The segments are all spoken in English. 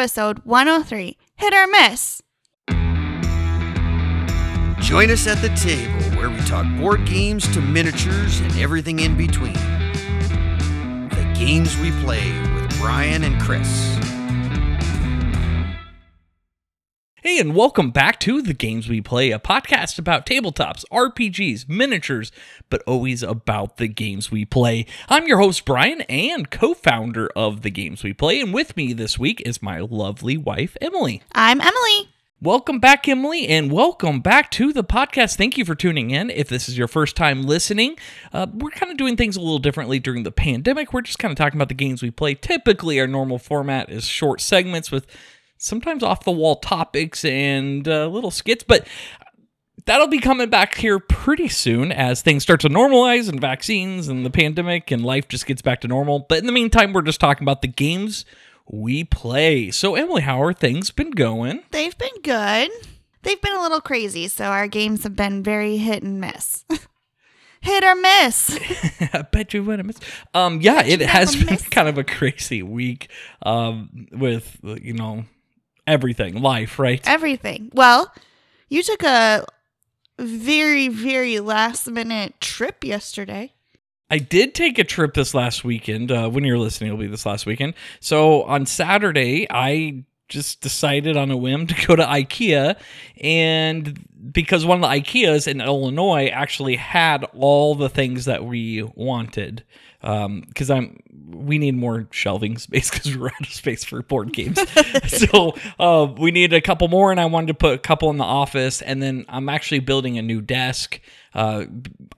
episode 103 Hit or Miss. Join us at the table where we talk board games to miniatures and everything in between. The games we play with Bryan and Chris. Hey, and welcome back to The Games We Play, a podcast about tabletops, RPGs, miniatures, but always about the games we play. I'm your host, Bryan, and co founder of The Games We Play, and with me this week is my lovely wife, Emily. I'm Emily. Welcome back, Emily, and welcome back to the podcast. Thank you for tuning in. If this is your first time listening, uh, we're kind of doing things a little differently during the pandemic. We're just kind of talking about the games we play. Typically, our normal format is short segments with sometimes off the wall topics and uh, little skits, but that'll be coming back here pretty soon as things start to normalize and vaccines and the pandemic and life just gets back to normal. But in the meantime, we're just talking about the games we play. So, Emily, how are things been going? They've been good. They've been a little crazy, so our games have been very hit and miss. hit or miss. I bet you would have missed. Um, yeah, it has been miss. kind of a crazy week. Um, with you know everything, life, right? Everything. Well, you took a very, very last minute trip yesterday. I did take a trip this last weekend. Uh, when you're listening, it'll be this last weekend. So on Saturday, I just decided on a whim to go to IKEA, and because one of the IKEAs in Illinois actually had all the things that we wanted. Because I'm, we need more shelving space because we're out of space for board games. so uh, we need a couple more, and I wanted to put a couple in the office, and then I'm actually building a new desk uh,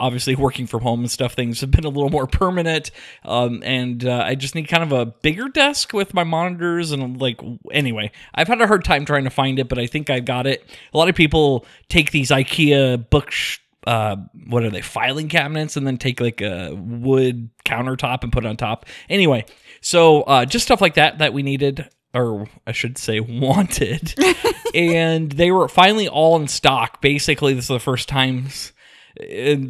obviously working from home and stuff things have been a little more permanent um, and uh, i just need kind of a bigger desk with my monitors and like anyway i've had a hard time trying to find it but i think i got it a lot of people take these ikea book sh- uh, what are they filing cabinets and then take like a wood countertop and put it on top anyway so uh, just stuff like that that we needed or I should say wanted. and they were finally all in stock. Basically, this is the first time s-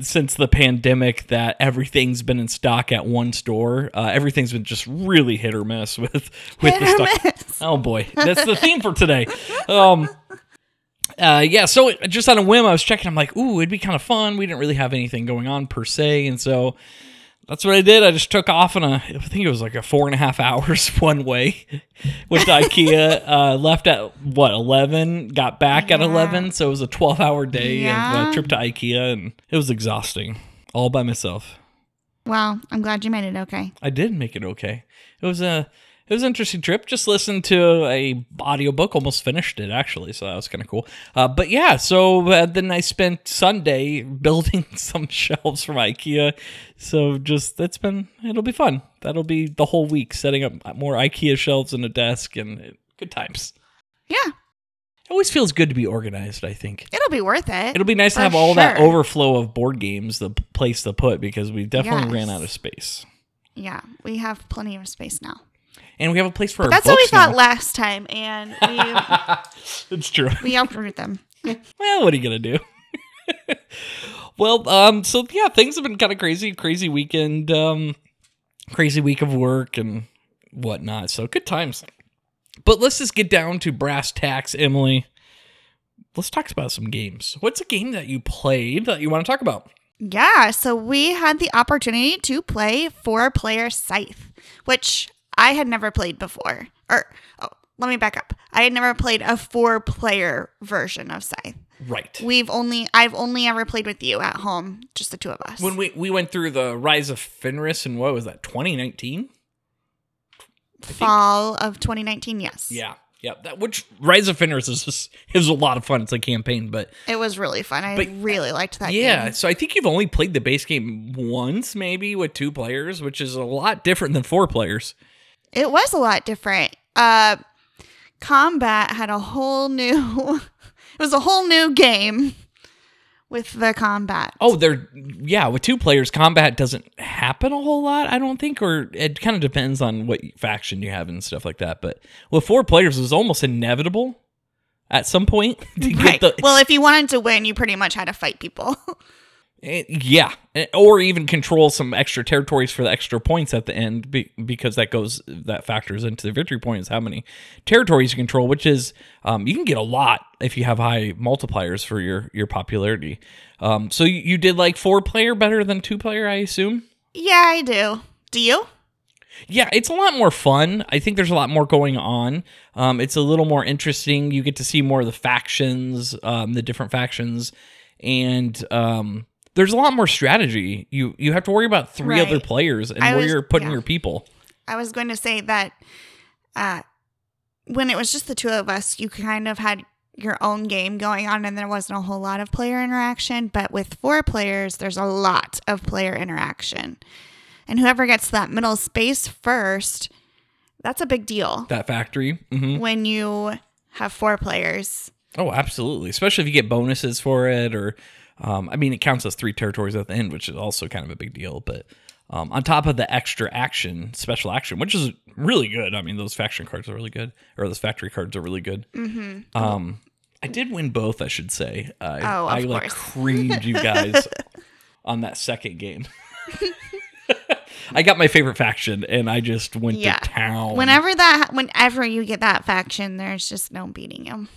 since the pandemic that everything's been in stock at one store. Uh, everything's been just really hit or miss with with Hit the stock. miss. Oh boy, that's the theme for today. Um, uh, yeah, so just on a whim, I was checking. I'm like, ooh, it'd be kind of fun. We didn't really have anything going on per se, and so that's what I did. I just took off on a, I think it was like a four and a half hours one way with IKEA. uh, left at what eleven, got back at eleven, so it was a twelve hour day of Yeah. a trip to IKEA, and it was exhausting, all by myself. Wow, I'm glad you made it okay. I did make it okay. It was a it was an interesting trip. Just listened to a audiobook, almost finished it actually, so that was kind of cool. Uh, but yeah, so uh, then I spent Sunday building some shelves from IKEA. So just that's been it'll be fun. That'll be the whole week setting up more IKEA shelves and a desk and uh, good times. Yeah, It always feels good to be organized. I think. it'll be worth it. It'll be nice to have all that overflow of board games, the place to put, because we definitely ran out of space. yeah, we have plenty of space now. And we have a place for our That's what we books thought last time, and we it's true. we outgrew them. Well, what are you gonna do? well, um, so yeah, things have been kind of crazy, crazy weekend, um, crazy week of work and whatnot. So good times. But let's just get down to brass tacks, Emily. Let's talk about some games. What's a game that you played that you want to talk about? Yeah, so we had the opportunity to play four player Scythe, which I had never played before. Or, oh, let me back up. I had never played a four player version of Scythe. Right. We've only, I've only ever played with you at home, just the two of us. When we we went through the Rise of Fenris and what was that, 2019? Fall of 2019, yes. Yeah. Yeah, that which Rise of Fenris is just it was a lot of fun. It's a campaign, but It was really fun. I But- uh, really liked that yeah, game. so I think you've only played the base game once, maybe with two players, which is a lot different than four players. It was a lot different. Uh, combat had a whole new, it was a whole new game with the combat. Oh, they're yeah, with two players, combat doesn't happen a whole lot, I don't think, or it kind of depends on what faction you have and stuff like that. But with four players, it was almost inevitable at some point to Right. get the well, if you wanted to win, you pretty much had to fight people. Yeah, or even control some extra territories for the extra points at the end, be, because that goes that factors into the victory points. How many territories you control, which is um, you can get a lot if you have high multipliers for your your popularity. Um, so you, you did like four player better than two player, I assume. Yeah, I do. Do you? Yeah, it's a lot more fun. I think there's a lot more going on. Um, it's a little more interesting. You get to see more of the factions, um, the different factions, and um, there's a lot more strategy. You you have to worry about three Right. other players and I where was- you're putting yeah. your people. I was going to say that uh, when it was just the two of us, you kind of had your own game going on and there wasn't a whole lot of player interaction. But with four players, there's a lot of player interaction. And whoever gets that middle space first, that's a big deal That factory. hmm when you have four players. Oh, absolutely. Especially if you get bonuses for it, or um, I mean, it counts as three territories at the end, which is also kind of a big deal. But um, on top of the extra action, special action, which is really good. I mean, those faction cards are really good, or those factory cards are really good. Mm-hmm. Um, I did win both, I should say. I, Oh, of I like course. creamed you guys on that second game. I got my favorite faction, and I just went Yeah. to town. Whenever that, whenever you get that faction, there's just no beating them.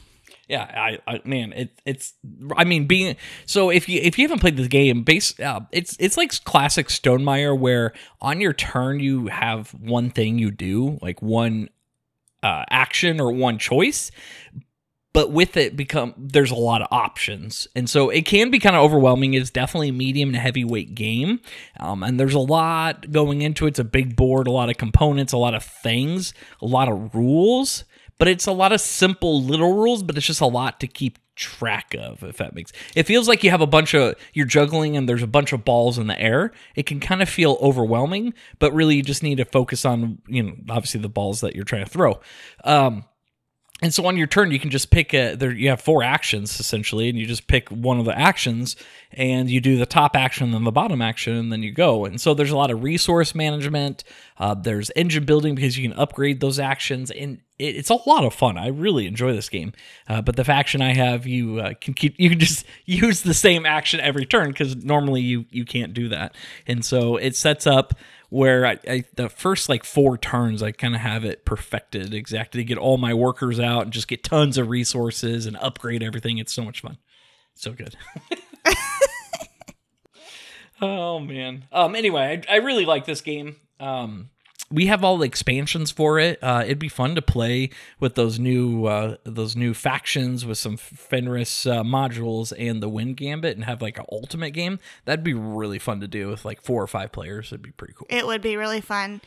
Yeah, I, I man, it, it's. I mean, being so if you if you haven't played this game, base, uh, it's it's like classic Stonemaier, where on your turn you have one thing you do, like one uh, action or one choice, but with it become there's a lot of options, and so it can be kind of overwhelming. It's definitely a medium to heavyweight game, um, and there's a lot going into it. It's a big board, a lot of components, a lot of things, a lot of rules but it's a lot of simple little rules, but it's just a lot to keep track of, if that makes it feels like you have a bunch of you're juggling and there's a bunch of balls in the air. It can kind of feel overwhelming, but really you just need to focus on, you know, obviously the balls that you're trying to throw. Um and so on your turn, you can just pick a. There, you have four actions essentially, and you just pick one of the actions, and you do the top action, then the bottom action, and then you go. And so there's a lot of resource management. Uh, there's engine building because you can upgrade those actions, and it, it's a lot of fun. I really enjoy this game. Uh, but the faction I have, you uh, can keep. You can just use the same action every turn because normally you you can't do that. And so it sets up where I, I the first like four turns I kind of have it perfected exactly get all my workers out and just get tons of resources and upgrade everything. It's so much fun, so good. oh man. Um. Anyway, I, I really like this game. Um. We have all the expansions for it. Uh, it'd be fun to play with those new uh, those new factions with some Fenris uh, modules and the Wind Gambit, and have like an ultimate game. That'd be really fun to do with like four or five players. It'd be pretty cool. It would be really fun.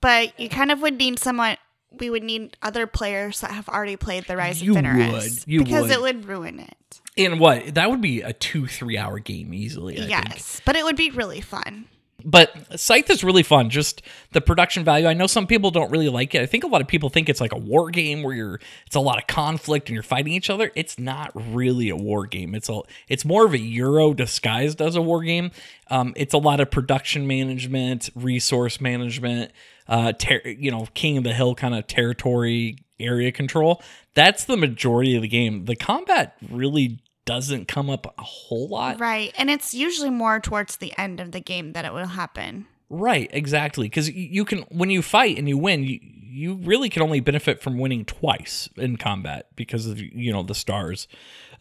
But you kind of would need someone we would need other players that have already played the Rise You of Fenris. would. You because would. it would ruin it. And what? That would be a two, three hour game easily. I yes. Think. But it would be really fun. But Scythe is really fun. Just the production value. I know some people don't really like it. I think a lot of people think it's like a war game where you're it's a lot of conflict and you're fighting each other. It's not really a war game. It's a it's more of a Euro disguised as a war game. Um, it's a lot of production management, resource management, uh, ter- you know, King of the Hill kind of territory area control. That's the majority of the game. The combat really doesn't come up a whole lot. Right. And it's usually more towards the end of the game that it will happen. Right, exactly. Because you can, when you fight and you win, you, you really can only benefit from winning twice in combat because of you know the stars.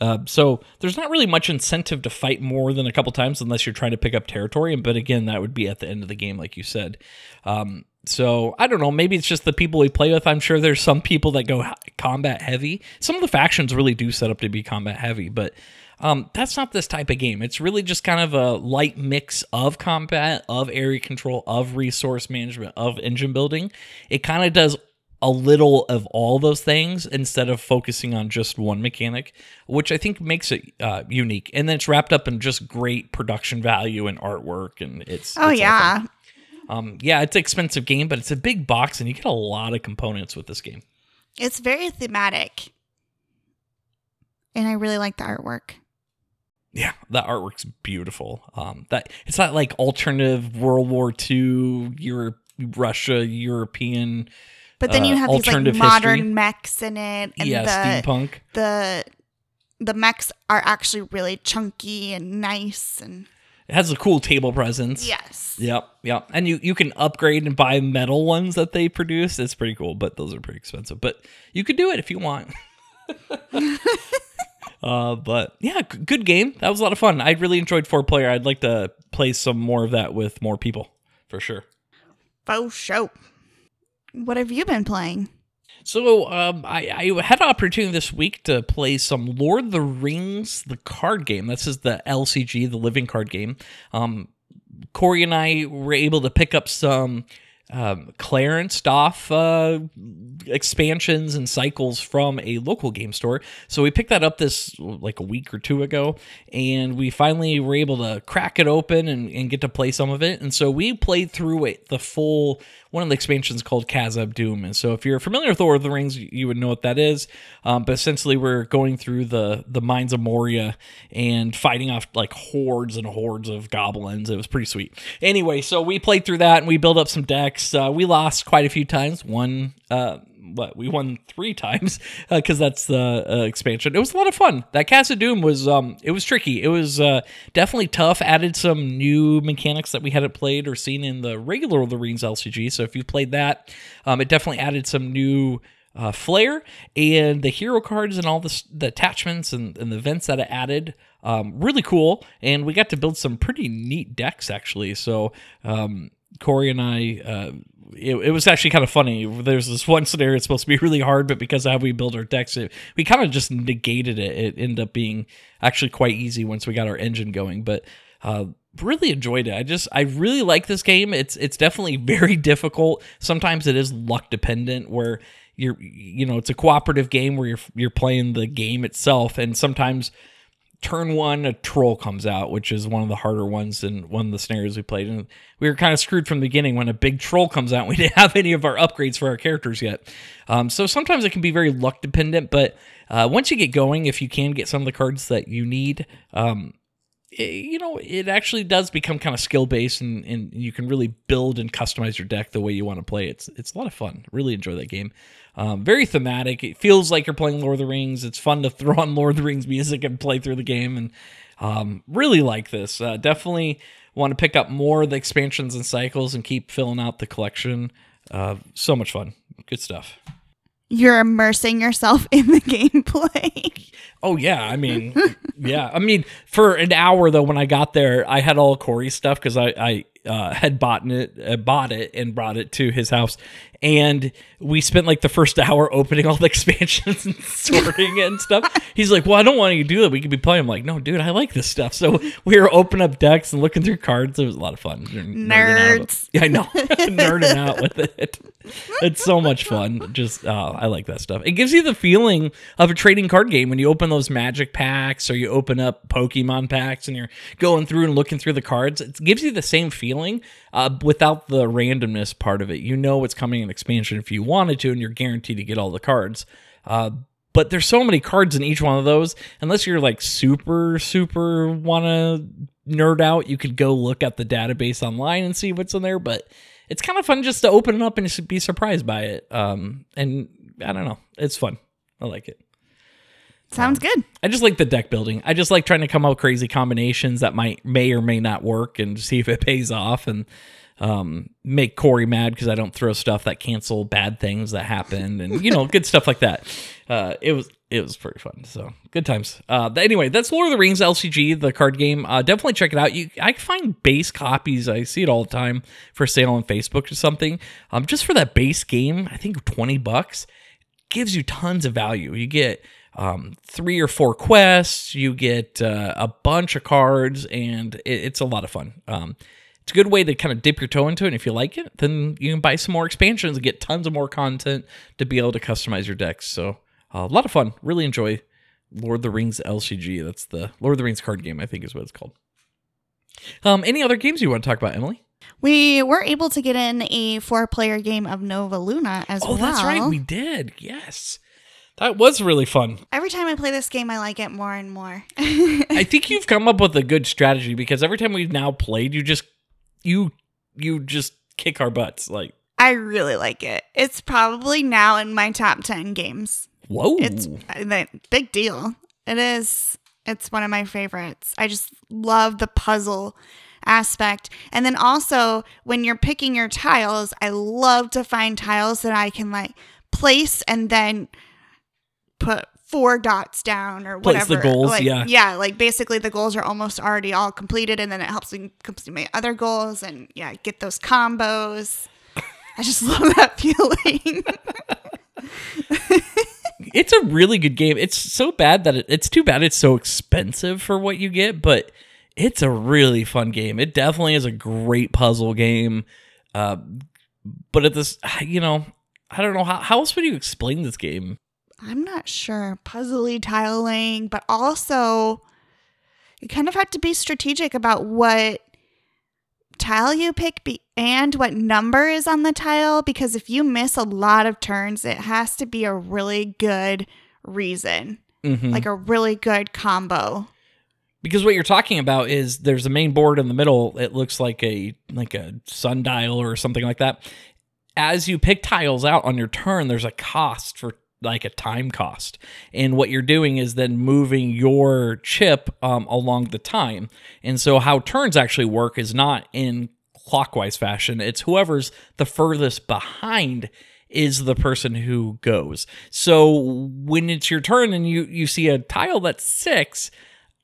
Uh, so there's not really much incentive to fight more than a couple times unless you're trying to pick up territory. But again, that would be at the end of the game, like you said. Um, so I don't know. Maybe it's just the people we play with. I'm sure there's some people that go combat heavy. Some of the factions really do set up to be combat heavy, but um, that's not this type of game. It's really just kind of a light mix of combat, of area control, of resource management, of engine building. It kind of does a little of all those things instead of focusing on just one mechanic, which I think makes it uh, unique. And then it's wrapped up in just great production value and artwork, and it's Oh it's all fun. Yeah. Um, yeah, it's an expensive game, but it's a big box, and you get a lot of components with this game. It's very thematic. And I really like the artwork. Yeah, the artwork's beautiful. Um, that it's not like alternative World War II, Europe, Russia, European. But then you Uh, have these like modern history. mechs in it. And yeah, the, steampunk. the the mechs are actually really chunky and nice and It has a cool table presence. Yes. Yep, yep. And you you can upgrade and buy metal ones that they produce. It's pretty cool, but those are pretty expensive. But you could do it if you want. uh, but yeah, g- good game. That was a lot of fun. I really enjoyed four player. I'd like to play some more of that with more people for sure. Faux show. What have you been playing? So um, I, I had an opportunity this week to play some Lord of the Rings, the card game. This is the LCG, the living card game. Um, Corey and I were able to pick up some um, clearance off uh, expansions and cycles from a local game store. So we picked that up this like a week or two ago, and we finally were able to crack it open and, and get to play some of it. And so we played through it, the full one of the expansions called Khazad-dûm. And so if you're familiar with Lord of the Rings, you would know what that is. Um, but essentially, we're going through the the mines of Moria and fighting off like hordes and hordes of goblins. It was pretty sweet. Anyway, so we played through that and we built up some decks. Uh, we lost quite a few times. One. Uh, what we won three times because that's the uh, expansion. It was a lot of fun. That Khazad-dûm was um it was tricky. It was uh, definitely tough. Added some new mechanics that we hadn't played or seen in the regular of the Rings LCG. So if you played that, um, it definitely added some new. Uh, flair and the hero cards and all the, the attachments and, and the events that it added um, really cool and we got to build some pretty neat decks actually so um, corey and i uh, it, it was actually kind of funny. There's this one scenario it's supposed to be really hard, but because of how we build our decks, it, we kind of just negated it. It ended up being actually quite easy once we got our engine going. But uh, really enjoyed it. I just I really like this game. It's it's definitely very difficult. Sometimes it is luck dependent where you're you know it's a cooperative game where you're you're playing the game itself, and sometimes turn one, a troll comes out, which is one of the harder ones and one of the scenarios we played. And we were kind of screwed from the beginning when a big troll comes out. And we didn't have any of our upgrades for our characters yet. Um, so sometimes it can be very luck dependent, but uh, once you get going, if you can get some of the cards that you need, um, you know, it actually does become kind of skill based, and, and you can really build and customize your deck the way you want to play. It's it's a lot of fun. Really enjoy that game. Um, very thematic. It feels like you're playing Lord of the Rings. It's fun to throw on Lord of the Rings music and play through the game, and um, really like this. Uh, definitely want to pick up more of the expansions and cycles and keep filling out the collection. Uh, so much fun. Good stuff. You're immersing yourself in the gameplay. Oh yeah, I mean, yeah, I mean, for an hour though, when I got there, I had all Corey stuff because I I uh, had bought it, uh, bought it, and brought it to his house, and we spent like the first hour opening all the expansions and sorting it and stuff. He's like, "Well, I don't want you to do that. We could be playing." I'm like, "No, dude, I like this stuff." So we were opening up decks and looking through cards. It was a lot of fun. Nerds. Yeah, I know, nerding out with it. It's so much fun. Just, uh, I like that stuff. It gives you the feeling of a trading card game when you open those magic packs or you open up Pokemon packs and you're going through and looking through the cards. It gives you the same feeling uh, without the randomness part of it. You know it's coming in expansion if you wanted to, and you're guaranteed to get all the cards. Uh, but there's so many cards in each one of those. Unless you're like super, super want to nerd out, you could go look at the database online and see what's in there. But it's kind of fun just to open it up and be surprised by it. Um, and I don't know, it's fun. I like it. Sounds good. I just like the deck building. I just like trying to come up with crazy combinations that might may or may not work and see if it pays off and um, make Corey mad because I don't throw stuff that cancel bad things that happen and you know good stuff like that. Uh, it was it was pretty fun. So good times. Uh, anyway, that's Lord of the Rings LCG, the card game. Uh, definitely check it out. You I find base copies. I see it all the time for sale on Facebook or something. Um, just for that base game, I think twenty bucks gives you tons of value. You get um, three or four quests, you get uh, a bunch of cards, and it, it's a lot of fun. Um, it's a good way to kind of dip your toe into it. And if you like it, then you can buy some more expansions and get tons of more content to be able to customize your decks. So uh, a lot of fun. Really enjoy Lord of the Rings LCG. That's the Lord of the Rings card game, I think is what it's called. Um, any other games you want to talk about, Emily? We were able to get in a four player game of Nova Luna as Oh, well. Oh, that's right. We did. Yes. That was really fun. Every time I play this game, I like it more and more. I think you've come up with a good strategy because every time we've now played, you just you you just kick our butts. Like, I really like it. It's probably now in my top 10 games. whoa. It's uh, a big deal. It is It's one of my favorites. I just love the puzzle aspect. And then also, when you're picking your tiles, I love to find tiles that I can like place and then put four dots down or Place whatever. the goals, Like, yeah. Yeah, like basically the goals are almost already all completed and then it helps me complete my other goals and yeah, get those combos. I just love that feeling. it's a really good game. It's so bad that it, it's too bad it's so expensive for what you get, but it's a really fun game. It definitely is a great puzzle game. Uh, but at this, you know, I don't know how, how else would you explain this game? I'm not sure. Puzzly tiling, but also you kind of have to be strategic about what tile you pick be- and what number is on the tile because if you miss a lot of turns, it has to be a really good reason, Mhm. like a really good combo. because what you're talking about is there's a main board in the middle. It looks like a like a sundial or something like that. As you pick tiles out on your turn, there's a cost for like a time cost, and what you're doing is then moving your chip um, along the time. And so how turns actually work is not in clockwise fashion. It's whoever's the furthest behind is the person who goes. So when it's your turn and you you see a tile that's six,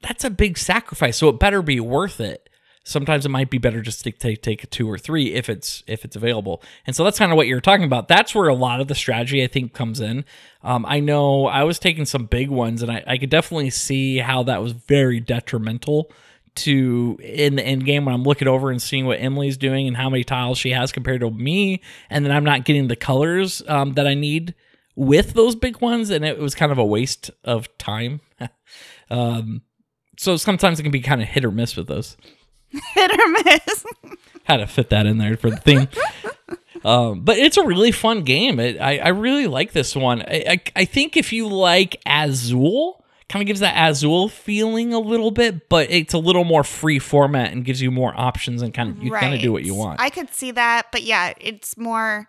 that's a big sacrifice. So it better be worth it. Sometimes it might be better just to take take a two or three if it's if it's available. And so that's kind of what you're talking about. That's where a lot of the strategy I think comes in. Um, I know I was taking some big ones, and I, I could definitely see how that was very detrimental to in the end game when I'm looking over and seeing what Emily's doing and how many tiles she has compared to me, and then I'm not getting the colors um, that I need with those big ones, and it was kind of a waste of time. um, so sometimes it can be kind of hit or miss with those. Hit or miss. Had to fit that in there for the theme. um, but it's a really fun game. It, I, I really like this one. I, I, I think if you like Azul, kind of gives that Azul feeling a little bit, but it's a little more free format and gives you more options and kind of you kind of do what you want. I could see that, but yeah, it's more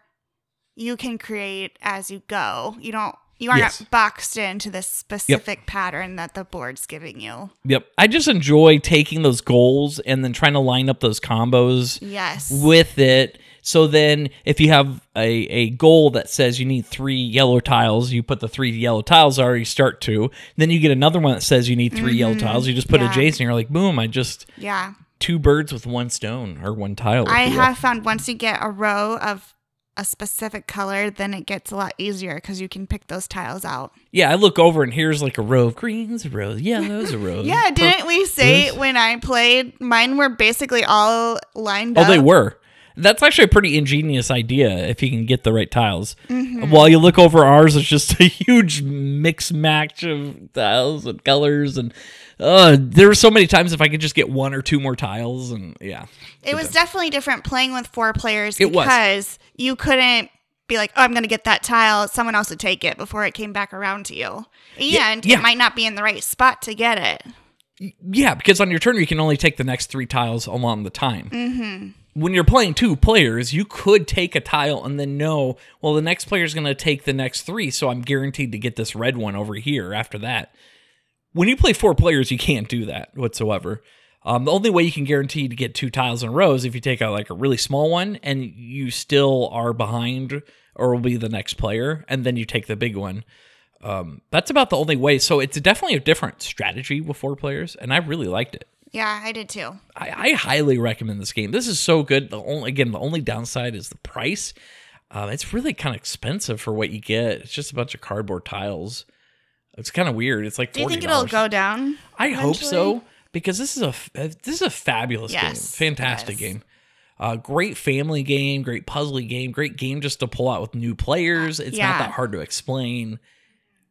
you can create as you go. You don't you aren't Yes. boxed into this specific pattern that the board's giving you. Yep. I just enjoy taking those goals and then trying to line up those combos Yes. with it. So then, if you have a, a goal that says you need three yellow tiles, you put the three yellow tiles already start to. Then you get another one that says you need 3 yellow tiles. You just put Mm-hmm. Yeah. a Jason. You're like, boom! I just yeah. two birds with one stone or one tile. I have found once you get a row of a specific color, then it gets a lot easier because you can pick those tiles out. Yeah, I look over and here's like a row of greens, a row of yellows, a row. of Yeah, didn't we say Those- when I played, mine were basically all lined Oh, up? Oh, they were. That's actually a pretty ingenious idea if you can get the right tiles. Mm-hmm. While you look over ours, it's just a huge mix match of tiles and colors, and uh, there were so many times if I could just get one or two more tiles, and yeah, It was definitely different playing with four players It was. because you couldn't be like, oh, I'm going to get that tile. Someone else would take it before it came back around to you. And yeah. it might not be in the right spot to get it. yeah, because on your turn you can only take the next three tiles along the time. Mm-hmm. When you're playing two players, you could take a tile and then know, well, the next player's going to take the next three, so I'm guaranteed to get this red one over here after that. When you play four players, you can't do that whatsoever. Um, the only way you can guarantee to get two tiles in a row is if you take out like a really small one and you still are behind or will be the next player, and then you take the big one. Um, that's about the only way. So it's definitely a different strategy with four players, and I really liked it. Yeah, I did too. I, I highly recommend this game. This is so good. The only again, the only downside is the price. Um, it's really kind of expensive for what you get. It's just a bunch of cardboard tiles. It's kind of weird. It's like Do you think it'll go down? I hope so because this is a uh, this is a fabulous Yes, game, fantastic yes. game. Uh, great family game, great puzzly game, great game just to pull out with new players. It's not that hard to explain.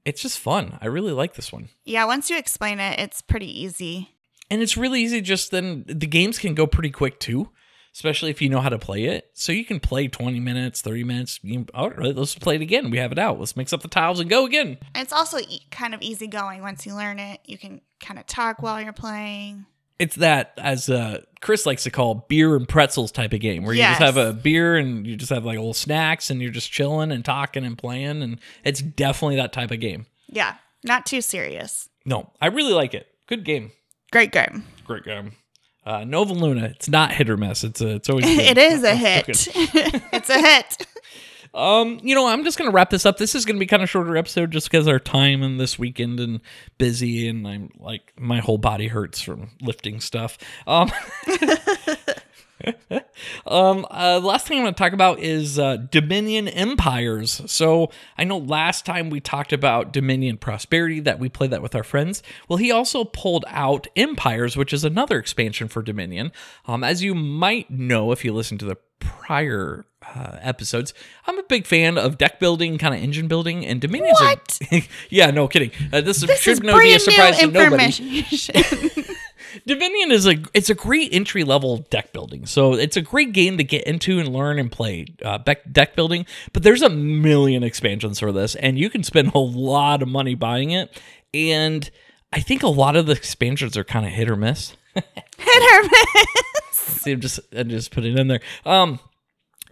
It's just fun. I really like this one. Yeah, once you explain it, it's pretty easy. And it's really easy just then the games can go pretty quick too, especially if you know how to play it. So you can play 20 minutes, 30 minutes. You, all right, let's play it again. We have it out. Let's mix up the tiles and go again. And it's also e- kind of easy going once you learn it. You can kind of talk while you're playing. It's that, as uh, Chris likes to call, beer and pretzels type of game, where you just have a beer and you just have like little snacks and you're just chilling and talking and playing. And it's definitely that type of game. Yeah, not too serious. No, I really like it. good game. Great game. Great game. Uh, Nova Luna. It's not hit or miss. It's a, it's always good. It is a hit. it's a hit. Um, you know, I'm just gonna wrap this up. This is gonna be kind of shorter episode just because our time and this weekend and busy, and I'm like my whole body hurts from lifting stuff. Um, um, uh, last thing I'm gonna talk about is uh, Dominion Empires. So I know last time we talked about Dominion Prosperity that we played that with our friends. Well, he also pulled out Empires, which is another expansion for Dominion. Um, as you might know if you listen to the prior uh, episodes. I'm a big fan of deck building, kind of engine building, and Dominions. are- What? yeah, no kidding. Uh, this, This should is no be a surprise new to nobody. Dominion is a it's a great entry level deck building. So it's a great game to get into and learn and play uh, deck deck building. But there's a million expansions for this, and you can spend a lot of money buying it. And I think a lot of the expansions are kind of hit or miss. hit or miss. See, I'm just I'm just put it in there. Um,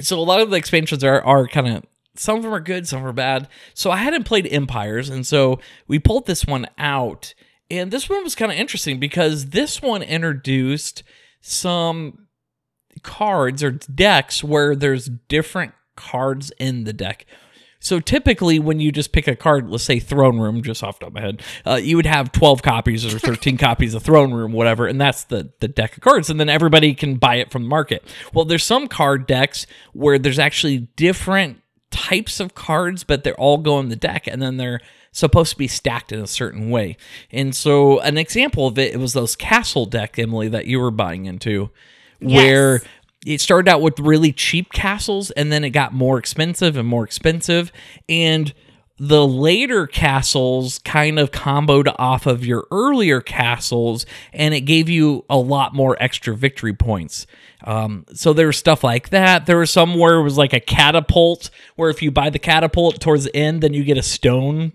so a lot of the expansions are are kind of some of them are good, some are bad. So I hadn't played Empires, and so we pulled this one out, and this one was kind of interesting because this one introduced some cards or decks where there's different cards in the deck. So typically, when you just pick a card, let's say Throne Room, just off the top of my head, uh, you would have twelve copies or thirteen copies of Throne Room, whatever, and that's the the deck of cards, and then everybody can buy it from the market. Well, there's some card decks where there's actually different types of cards, but they're all go in the deck, and then they're supposed to be stacked in a certain way. And so, an example of it, it was those castle deck, Emily, that you were buying into, where it started out with really cheap castles and then it got more expensive and more expensive. And the later castles kind of comboed off of your earlier castles and it gave you a lot more extra victory points. Um, so there was stuff like that. There was some where it was like a catapult where if you buy the catapult towards the end then you get a stone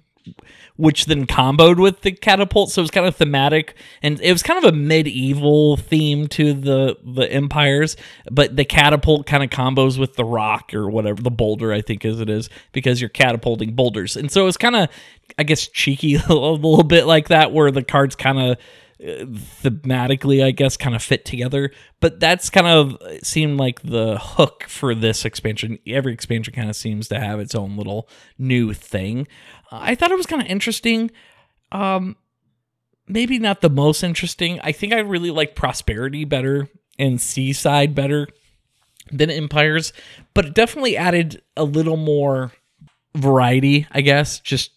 which then comboed with the catapult. So it was kind of thematic, and it was kind of a medieval theme to the the empires. But the catapult kind of combos with the rock or whatever the boulder, I think as it is, because you're catapulting boulders, and so it's kind of, I guess, cheeky a little bit like that, where the cards kind of uh, thematically, I guess, kind of fit together. But that's kind of seemed like the hook for this expansion. Every expansion kind of seems to have its own little new thing. I thought it was kind of interesting. Um, maybe not the most interesting. I think I really like Prosperity better and Seaside better than Empires, but it definitely added a little more variety, I guess, just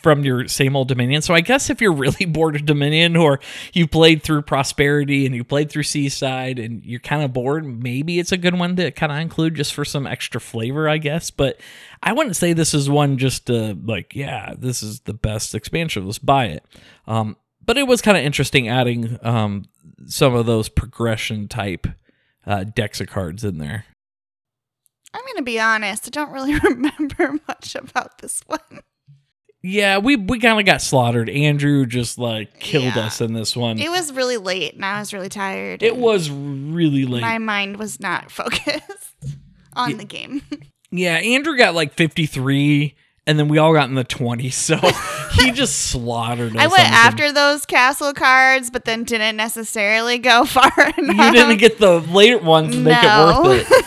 from your same old Dominion. So I guess if you're really bored of Dominion or you played through Prosperity and you played through Seaside and you're kind of bored, maybe it's a good one to kind of include just for some extra flavor, I guess. But I wouldn't say this is one just to like, yeah, this is the best expansion. Let's buy it. Um, but it was kind of interesting adding um, some of those progression type uh, decks of cards in there. I'm going to be honest. I don't really remember much about this one. Yeah, we we kind of got slaughtered. Andrew just like killed Yeah. us in this one. It was really late and I was really tired. It was really late. My mind was not focused on the game. yeah, Andrew got like 53 and then we all got in the 20s. So he just slaughtered us. I went after those castle cards, but then didn't necessarily go far enough. You didn't get the later ones to make it worth it.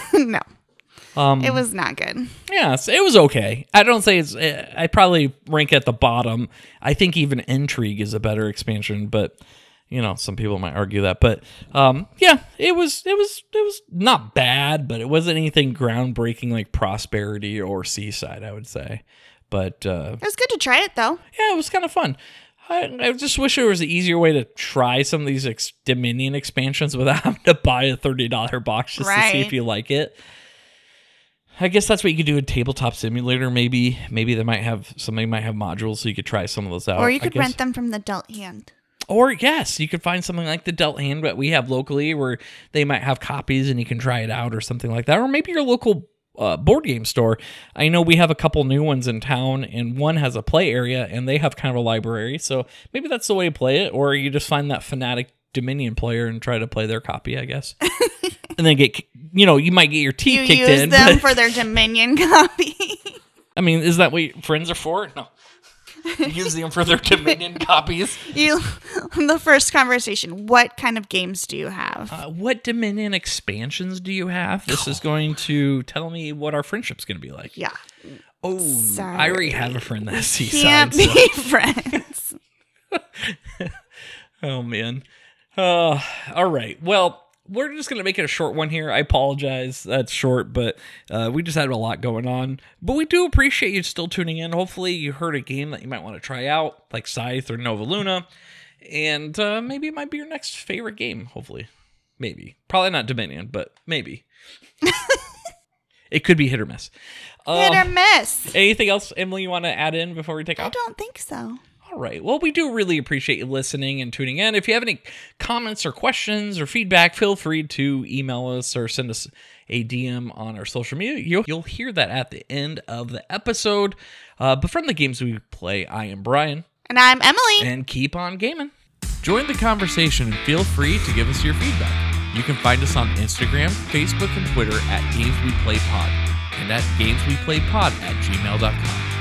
Um, it was not good. yeah, so it was okay. I don't say it's. eh, I probably rank at the bottom. I think even Intrigue is a better expansion, but you know, some people might argue that. But um, yeah, it was. It was. It was not bad, but it wasn't anything groundbreaking like Prosperity or Seaside. I would say, but uh, It was good to try it though. yeah, it was kind of fun. I, I just wish there was an easier way to try some of these ex- Dominion expansions without having to buy a thirty dollar box just to see if you like it. I guess that's what you could do in Tabletop Simulator. Maybe, maybe they might have somebody might have modules so you could try some of those out. or you could rent them from the dealt hand. Or yes, you could find something like the Dealt Hand that we have locally, where they might have copies and you can try it out, or something like that. Or maybe your local uh, board game store. I know we have a couple new ones in town, and one has a play area, and they have kind of a library. So maybe that's the way to play it. Or you just find that fanatic Dominion player and try to play their copy, I guess. and then get, you know, you might get your teeth You kicked use in. them but- for their Dominion copy. I mean, is that what friends are for? No. Use them for their Dominion copies. You, the first conversation. What kind of games do you have? Uh, what Dominion expansions do you have? This is going to tell me what our friendship's going to be like. yeah, Oh, Sorry. I already have a friend that's can't Seaside. be So. friends. Oh man. Uh, all right. Well, we're just gonna make it a short one here. I apologize. That's short, but uh, we just had a lot going on. But we do appreciate you still tuning in. Hopefully, you heard a game that you might want to try out, like Scythe or Nova Luna, and uh, maybe it might be your next favorite game. Hopefully, maybe. Probably not Dominion, but maybe. it could be hit or miss. Hit or miss. anything else, Emily? You want to add in before we take off? I don't think so. All right. Well, we do really appreciate you listening and tuning in. If you have any comments or questions or feedback, feel free to email us or send us a DM on our social media. You'll, you'll hear that at the end of the episode. Uh, but from the games we play, I am Bryan, And I'm Emily. and keep on gaming. Join the conversation and feel free to give us your feedback. You can find us on Instagram, Facebook, and Twitter at Games We Play Pod and at gamesweplaypod at gmail.com.